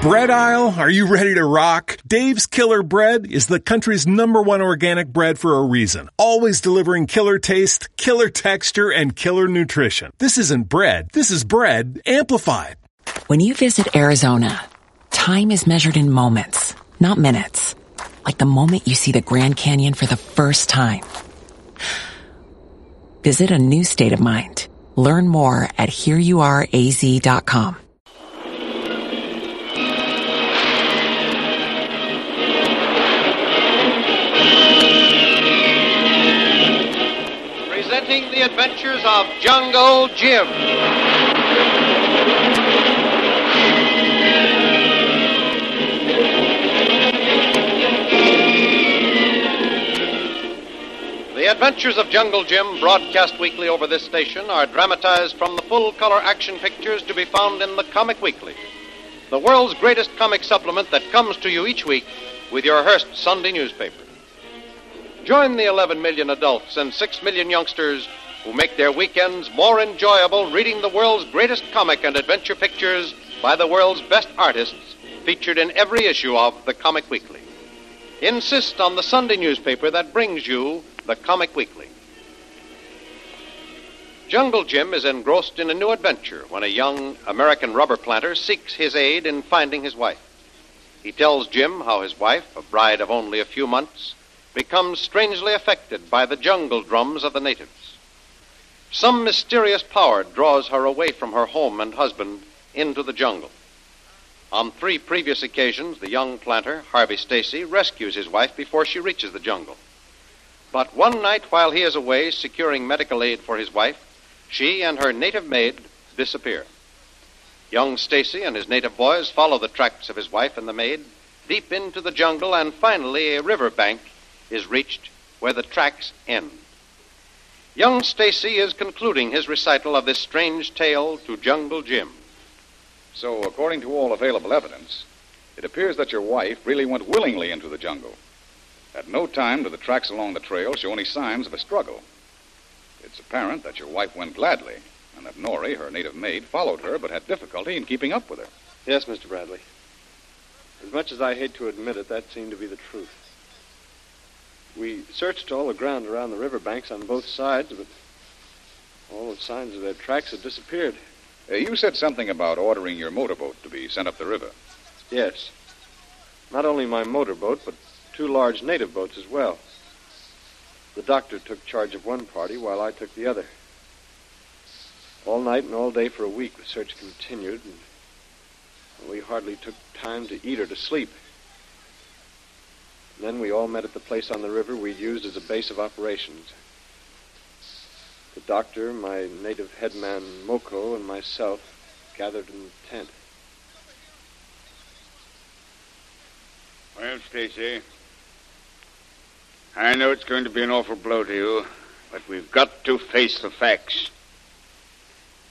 Bread aisle, are you ready to rock? Dave's Killer Bread is the country's number one organic bread for a reason. Always delivering killer taste, killer texture, and killer nutrition. This isn't bread, this is bread amplified. When you visit Arizona, time is measured in moments, not minutes. Like the moment you see the Grand Canyon for the first time. Visit a new state of mind. Learn more at hereyouareaz.com. The adventures of Jungle Jim. The Adventures of Jungle Jim, broadcast weekly over this station, are dramatized from the full color action pictures to be found in the Comic Weekly, the world's greatest comic supplement that comes to you each week with your Hearst Sunday newspaper. Join the 11 million adults and 6 million youngsters who make their weekends more enjoyable reading the world's greatest comic and adventure pictures by the world's best artists featured in every issue of the Comic Weekly. Insist on the Sunday newspaper that brings you the Comic Weekly. Jungle Jim is engrossed in a new adventure when a young American rubber planter seeks his aid in finding his wife. He tells Jim how his wife, a bride of only a few months, becomes strangely affected by the jungle drums of the natives. Some mysterious power draws her away from her home and husband into the jungle. On three previous occasions, the young planter, Harvey Stacy, rescues his wife before she reaches the jungle. But one night while he is away securing medical aid for his wife, she and her native maid disappear. Young Stacy and his native boys follow the tracks of his wife and the maid deep into the jungle, and finally a river bank is reached where the tracks end. Young Stacy is concluding his recital of this strange tale to Jungle Jim. So, according to all available evidence, it appears that your wife really went willingly into the jungle. At no time do the tracks along the trail show any signs of a struggle. It's apparent that your wife went gladly, and that Nori, her native maid, followed her but had difficulty in keeping up with her. Yes, Mr. Bradley. As much as I hate to admit it, that seemed to be the truth. We searched all the ground around the river banks on both sides, but all the signs of their tracks had disappeared. Uh, you said something about ordering your motorboat to be sent up the river. Yes. Not only my motorboat, but two large native boats as well. The doctor took charge of one party while I took the other. All night and all day for a week, the search continued, and we hardly took time to eat or to sleep. Then we all met at the place on the river we'd used as a base of operations. The doctor, my native headman Moko, and myself gathered in the tent. Well, Stacy, I know it's going to be an awful blow to you, but we've got to face the facts.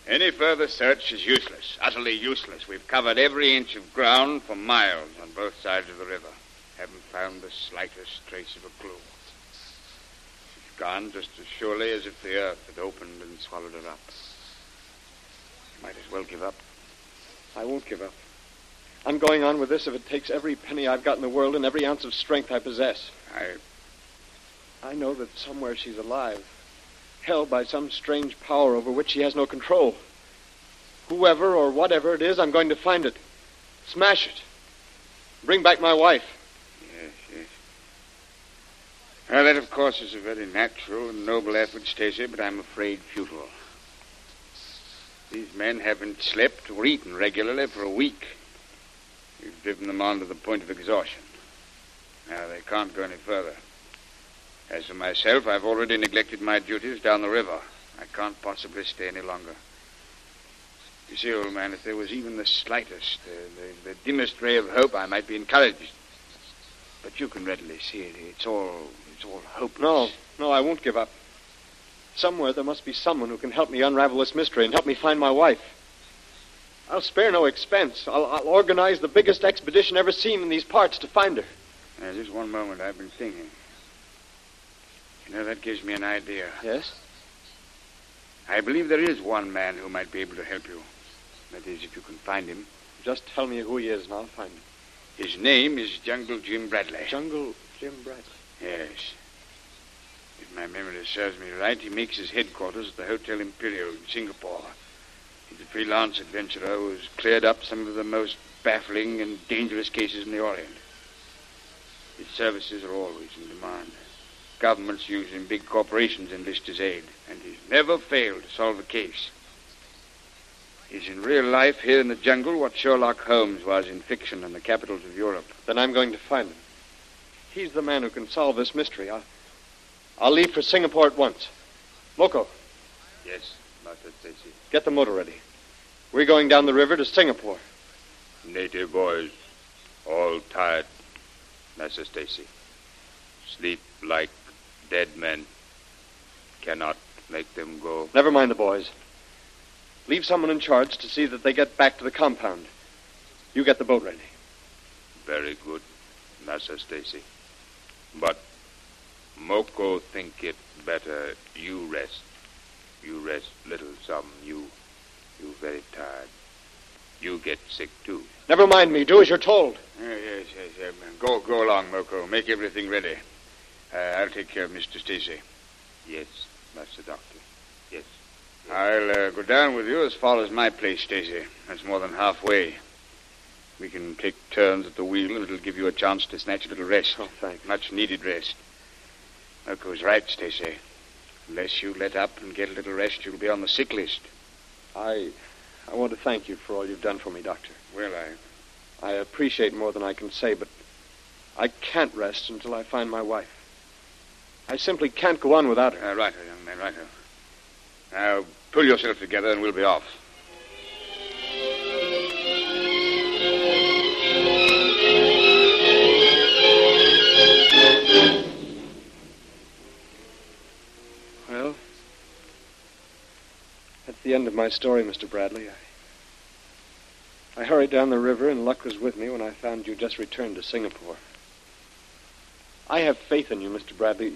Any further search is useless, utterly useless. We've covered every inch of ground for miles on both sides of the river. Haven't found the slightest trace of a clue. She's gone just as surely as if the earth had opened and swallowed her up. You might as well give up. I won't give up. I'm going on with this if it takes every penny I've got in the world and every ounce of strength I possess. I. I know that somewhere she's alive, held by some strange power over which she has no control. Whoever or whatever it is, I'm going to find it, smash it, bring back my wife. That, of course, is a very natural and noble effort, Stacy, but I'm afraid futile. These men haven't slept or eaten regularly for a week. We've driven them on to the point of exhaustion. Now, they can't go any further. As for myself, I've already neglected my duties down the river. I can't possibly stay any longer. You see, old man, if there was even the slightest, uh, the, the dimmest ray of hope, I might be encouraged. But you can readily see it. It's all, it's all hopeless. No, no, I won't give up. Somewhere there must be someone who can help me unravel this mystery and help me find my wife. I'll spare no expense. I'll, I'll organize the biggest expedition ever seen in these parts to find her. Now, just one moment. I've been thinking. You know, that gives me an idea. Yes? I believe there is one man who might be able to help you. That is, if you can find him. Just tell me who he is, and I'll find him. His name is Jungle Jim Bradley. Jungle Jim Bradley. Yes. If my memory serves me right, he makes his headquarters at the Hotel Imperial in Singapore. He's a freelance adventurer who's cleared up some of the most baffling and dangerous cases in the Orient. His services are always in demand. Governments use him, big corporations enlist his aid, and he's never failed to solve a case. He's in real life here in the jungle what Sherlock Holmes was in fiction in the capitals of Europe. Then I'm going to find him. He's the man who can solve this mystery. I'll, I'll leave for Singapore at once. Moko, Yes, Master Stacy. get the motor ready. We're going down the river to Singapore. Native boys, all tired, Master Stacy. Sleep like dead men. Cannot make them go. Never mind the boys. Leave someone in charge to see that they get back to the compound. You get the boat ready. Very good, Master Stacy. Moko think it better you rest. You rest little some. You, you very tired. You get sick too. Never mind me. Do as you're told. Yes, yes, yes. yes. Go, go along, Moko. Make everything ready. Uh, I'll take care of Mr. Stacy. Yes, Master Doctor. Yes. I'll uh, go down with you as far as my place, Stacy. That's more than halfway. We can take turns at the wheel, and it'll give you a chance to snatch a little rest. Oh, thanks. Much needed rest. Moko's right, Stacy. Unless you let up and get a little rest, you'll be on the sick list. I, I want to thank you for all you've done for me, Doctor. Well, I I appreciate more than I can say, but I can't rest until I find my wife. I simply can't go on without her. Uh, right, young man, right. Now, pull yourself together and we'll be off. The end of my story, Mr. Bradley. I, I hurried down the river, and luck was with me when I found you just returned to Singapore. I have faith in you, Mr. Bradley.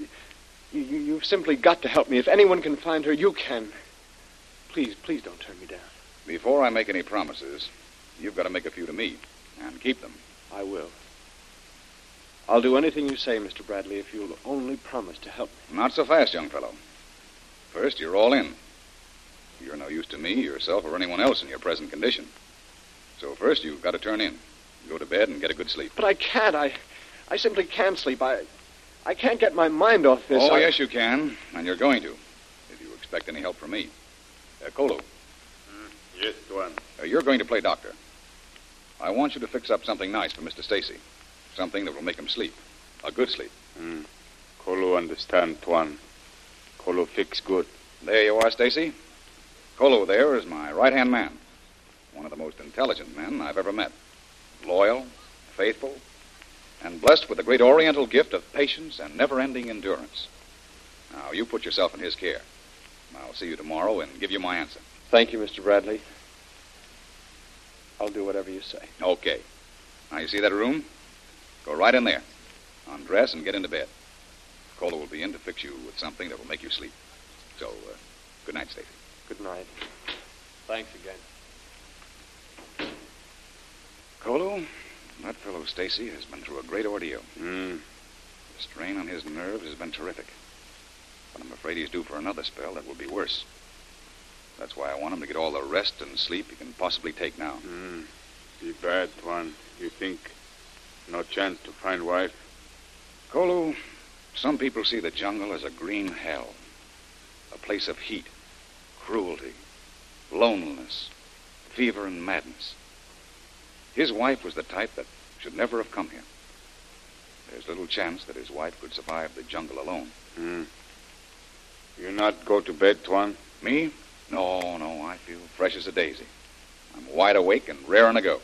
You, you, you've simply got to help me. If anyone can find her, you can. Please, please don't turn me down. Before I make any promises, you've got to make a few to me and keep them. I will. I'll do anything you say, Mr. Bradley, if you'll only promise to help me. Not so fast, young fellow. First, you're all in. You're no use to me, yourself, or anyone else in your present condition. So first, you've got to turn in. Go to bed and get a good sleep. But I can't. I, I simply can't sleep. I, I can't get my mind off this. oh, I- yes, you can, and you're going to, if you expect any help from me. Uh, Kolu, Yes, Tuan. uh, you're going to play doctor. I want you to fix up something nice for Mr. Stacy. Something that will make him sleep. A good sleep. Kolu understand, Tuan. Kolu fix good. There you are, Stacy. Kolu there is my right-hand man. One of the most intelligent men I've ever met. Loyal, faithful, and blessed with the great oriental gift of patience and never-ending endurance. Now, you put yourself in his care. I'll see you tomorrow and give you my answer. Thank you, Mr. Bradley. I'll do whatever you say. Okay. Now, you see that room? Go right in there. Undress and get into bed. Kolu will be in to fix you with something that will make you sleep. So, uh, good night, Stacy. Good night. Thanks again. Kolu, that fellow Stacy has been through a great ordeal. Hmm. The strain on his nerves has been terrific. But I'm afraid he's due for another spell that will be worse. That's why I want him to get all the rest and sleep he can possibly take now. Hmm. Be bad, Tuan. You think no chance to find wife? Kolu, some people see the jungle as a green hell. A place of heat, cruelty, loneliness, fever, and madness. His wife was the type that should never have come here. There's little chance that his wife could survive the jungle alone. Hmm. You not go to bed, Tuan? Me? No, no, I feel fresh as a daisy. I'm wide awake and raring to go.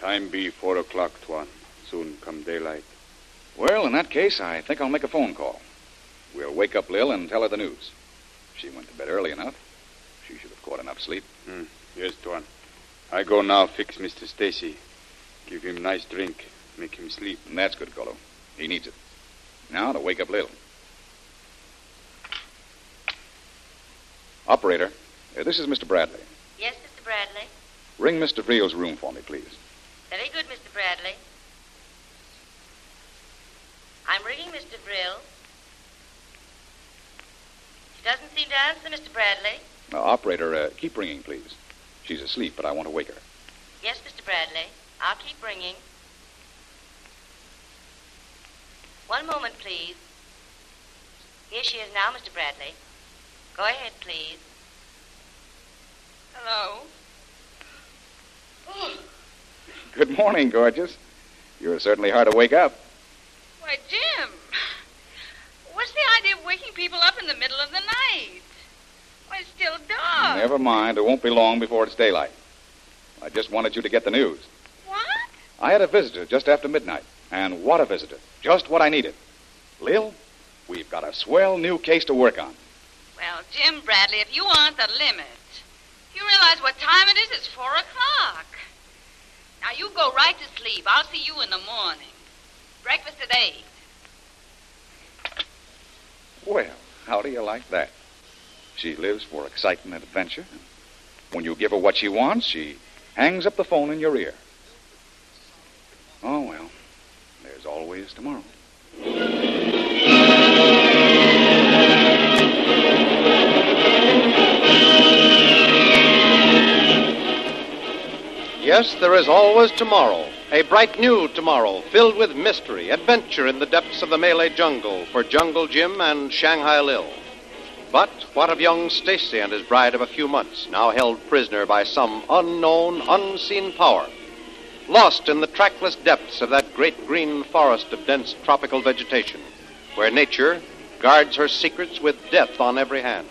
Time be four o'clock, Tuan. Soon come daylight. Well, in that case, I think I'll make a phone call. We'll wake up Lil and tell her the news. She went to bed early enough. She should have caught enough sleep. Yes, Tuan. I go now fix Mr. Stacy. Give him nice drink. Make him sleep. And that's good, Kolu. He needs it. Now to wake up Lil. Operator, uh, this is Mr. Bradley. Yes, Mr. Bradley. Ring Mr. Vrille's room for me, please. Very good, Mr. Bradley. I'm ringing Mr. Brill. She doesn't seem to answer, Mr. Bradley. Now, operator, uh, keep ringing, please. She's asleep, but I want to wake her. Yes, Mr. Bradley. I'll keep ringing. One moment, please. Here she is now, Mr. Bradley. Go ahead, please. Hello. Oh, Good morning, gorgeous. You're certainly hard to wake up. Why, Jim. What's the idea of waking people up in the middle of the night? It's still dark. Never mind. It won't be long before it's daylight. I just wanted you to get the news. What? I had a visitor just after midnight. And what a visitor. Just what I needed. Lil, we've got a swell new case to work on. Well, Jim Bradley, if you aren't the limit. You realize what time it is? It's four o'clock. Now, you go right to sleep. I'll see you in the morning. Breakfast at eight. Well, how do you like that? She lives for excitement and adventure. When you give her what she wants, she hangs up the phone in your ear. Oh, well, there's always tomorrow. Yes, there is always tomorrow. A bright new tomorrow filled with mystery, adventure in the depths of the Malay jungle for Jungle Jim and Shanghai Lil. But what of young Stacy and his bride of a few months, now held prisoner by some unknown, unseen power? Lost in the trackless depths of that great green forest of dense tropical vegetation, where nature guards her secrets with death on every hand.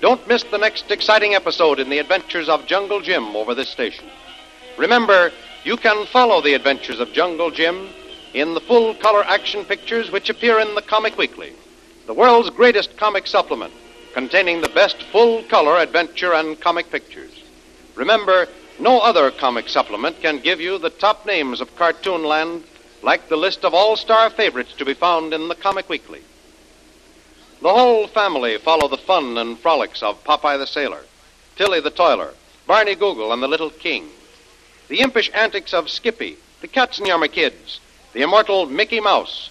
Don't miss the next exciting episode in the adventures of Jungle Jim over this station. Remember, you can follow the adventures of Jungle Jim in the full color action pictures which appear in the Comic Weekly, the world's greatest comic supplement containing the best full color adventure and comic pictures. Remember, no other comic supplement can give you the top names of cartoon land like the list of all star favorites to be found in the Comic Weekly. The whole family follow the fun and frolics of Popeye the Sailor, Tilly the Toiler, Barney Google, and the Little King. The impish antics of Skippy, the Katzenjammer Kids, the immortal Mickey Mouse,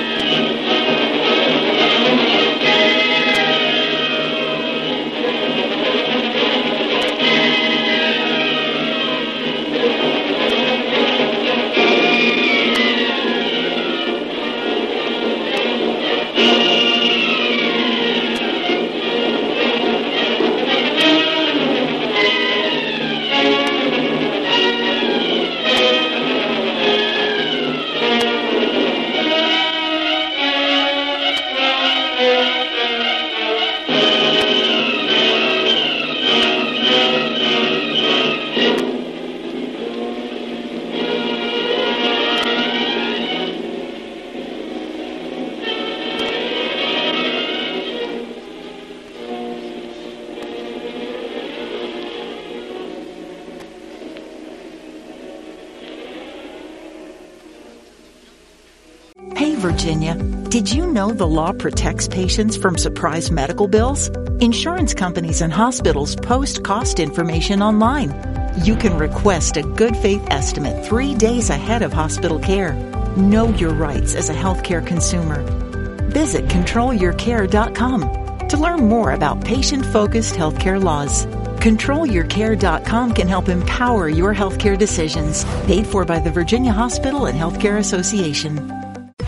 Virginia, did you know the law protects patients from surprise medical bills? Insurance companies and hospitals post cost information online. You can request a good faith estimate three days ahead of hospital care. Know your rights as a healthcare consumer. Visit controlyourcare.com to learn more about patient focused healthcare laws. ControlYourCare.com can help empower your healthcare decisions. Paid for by the Virginia Hospital and Healthcare Association.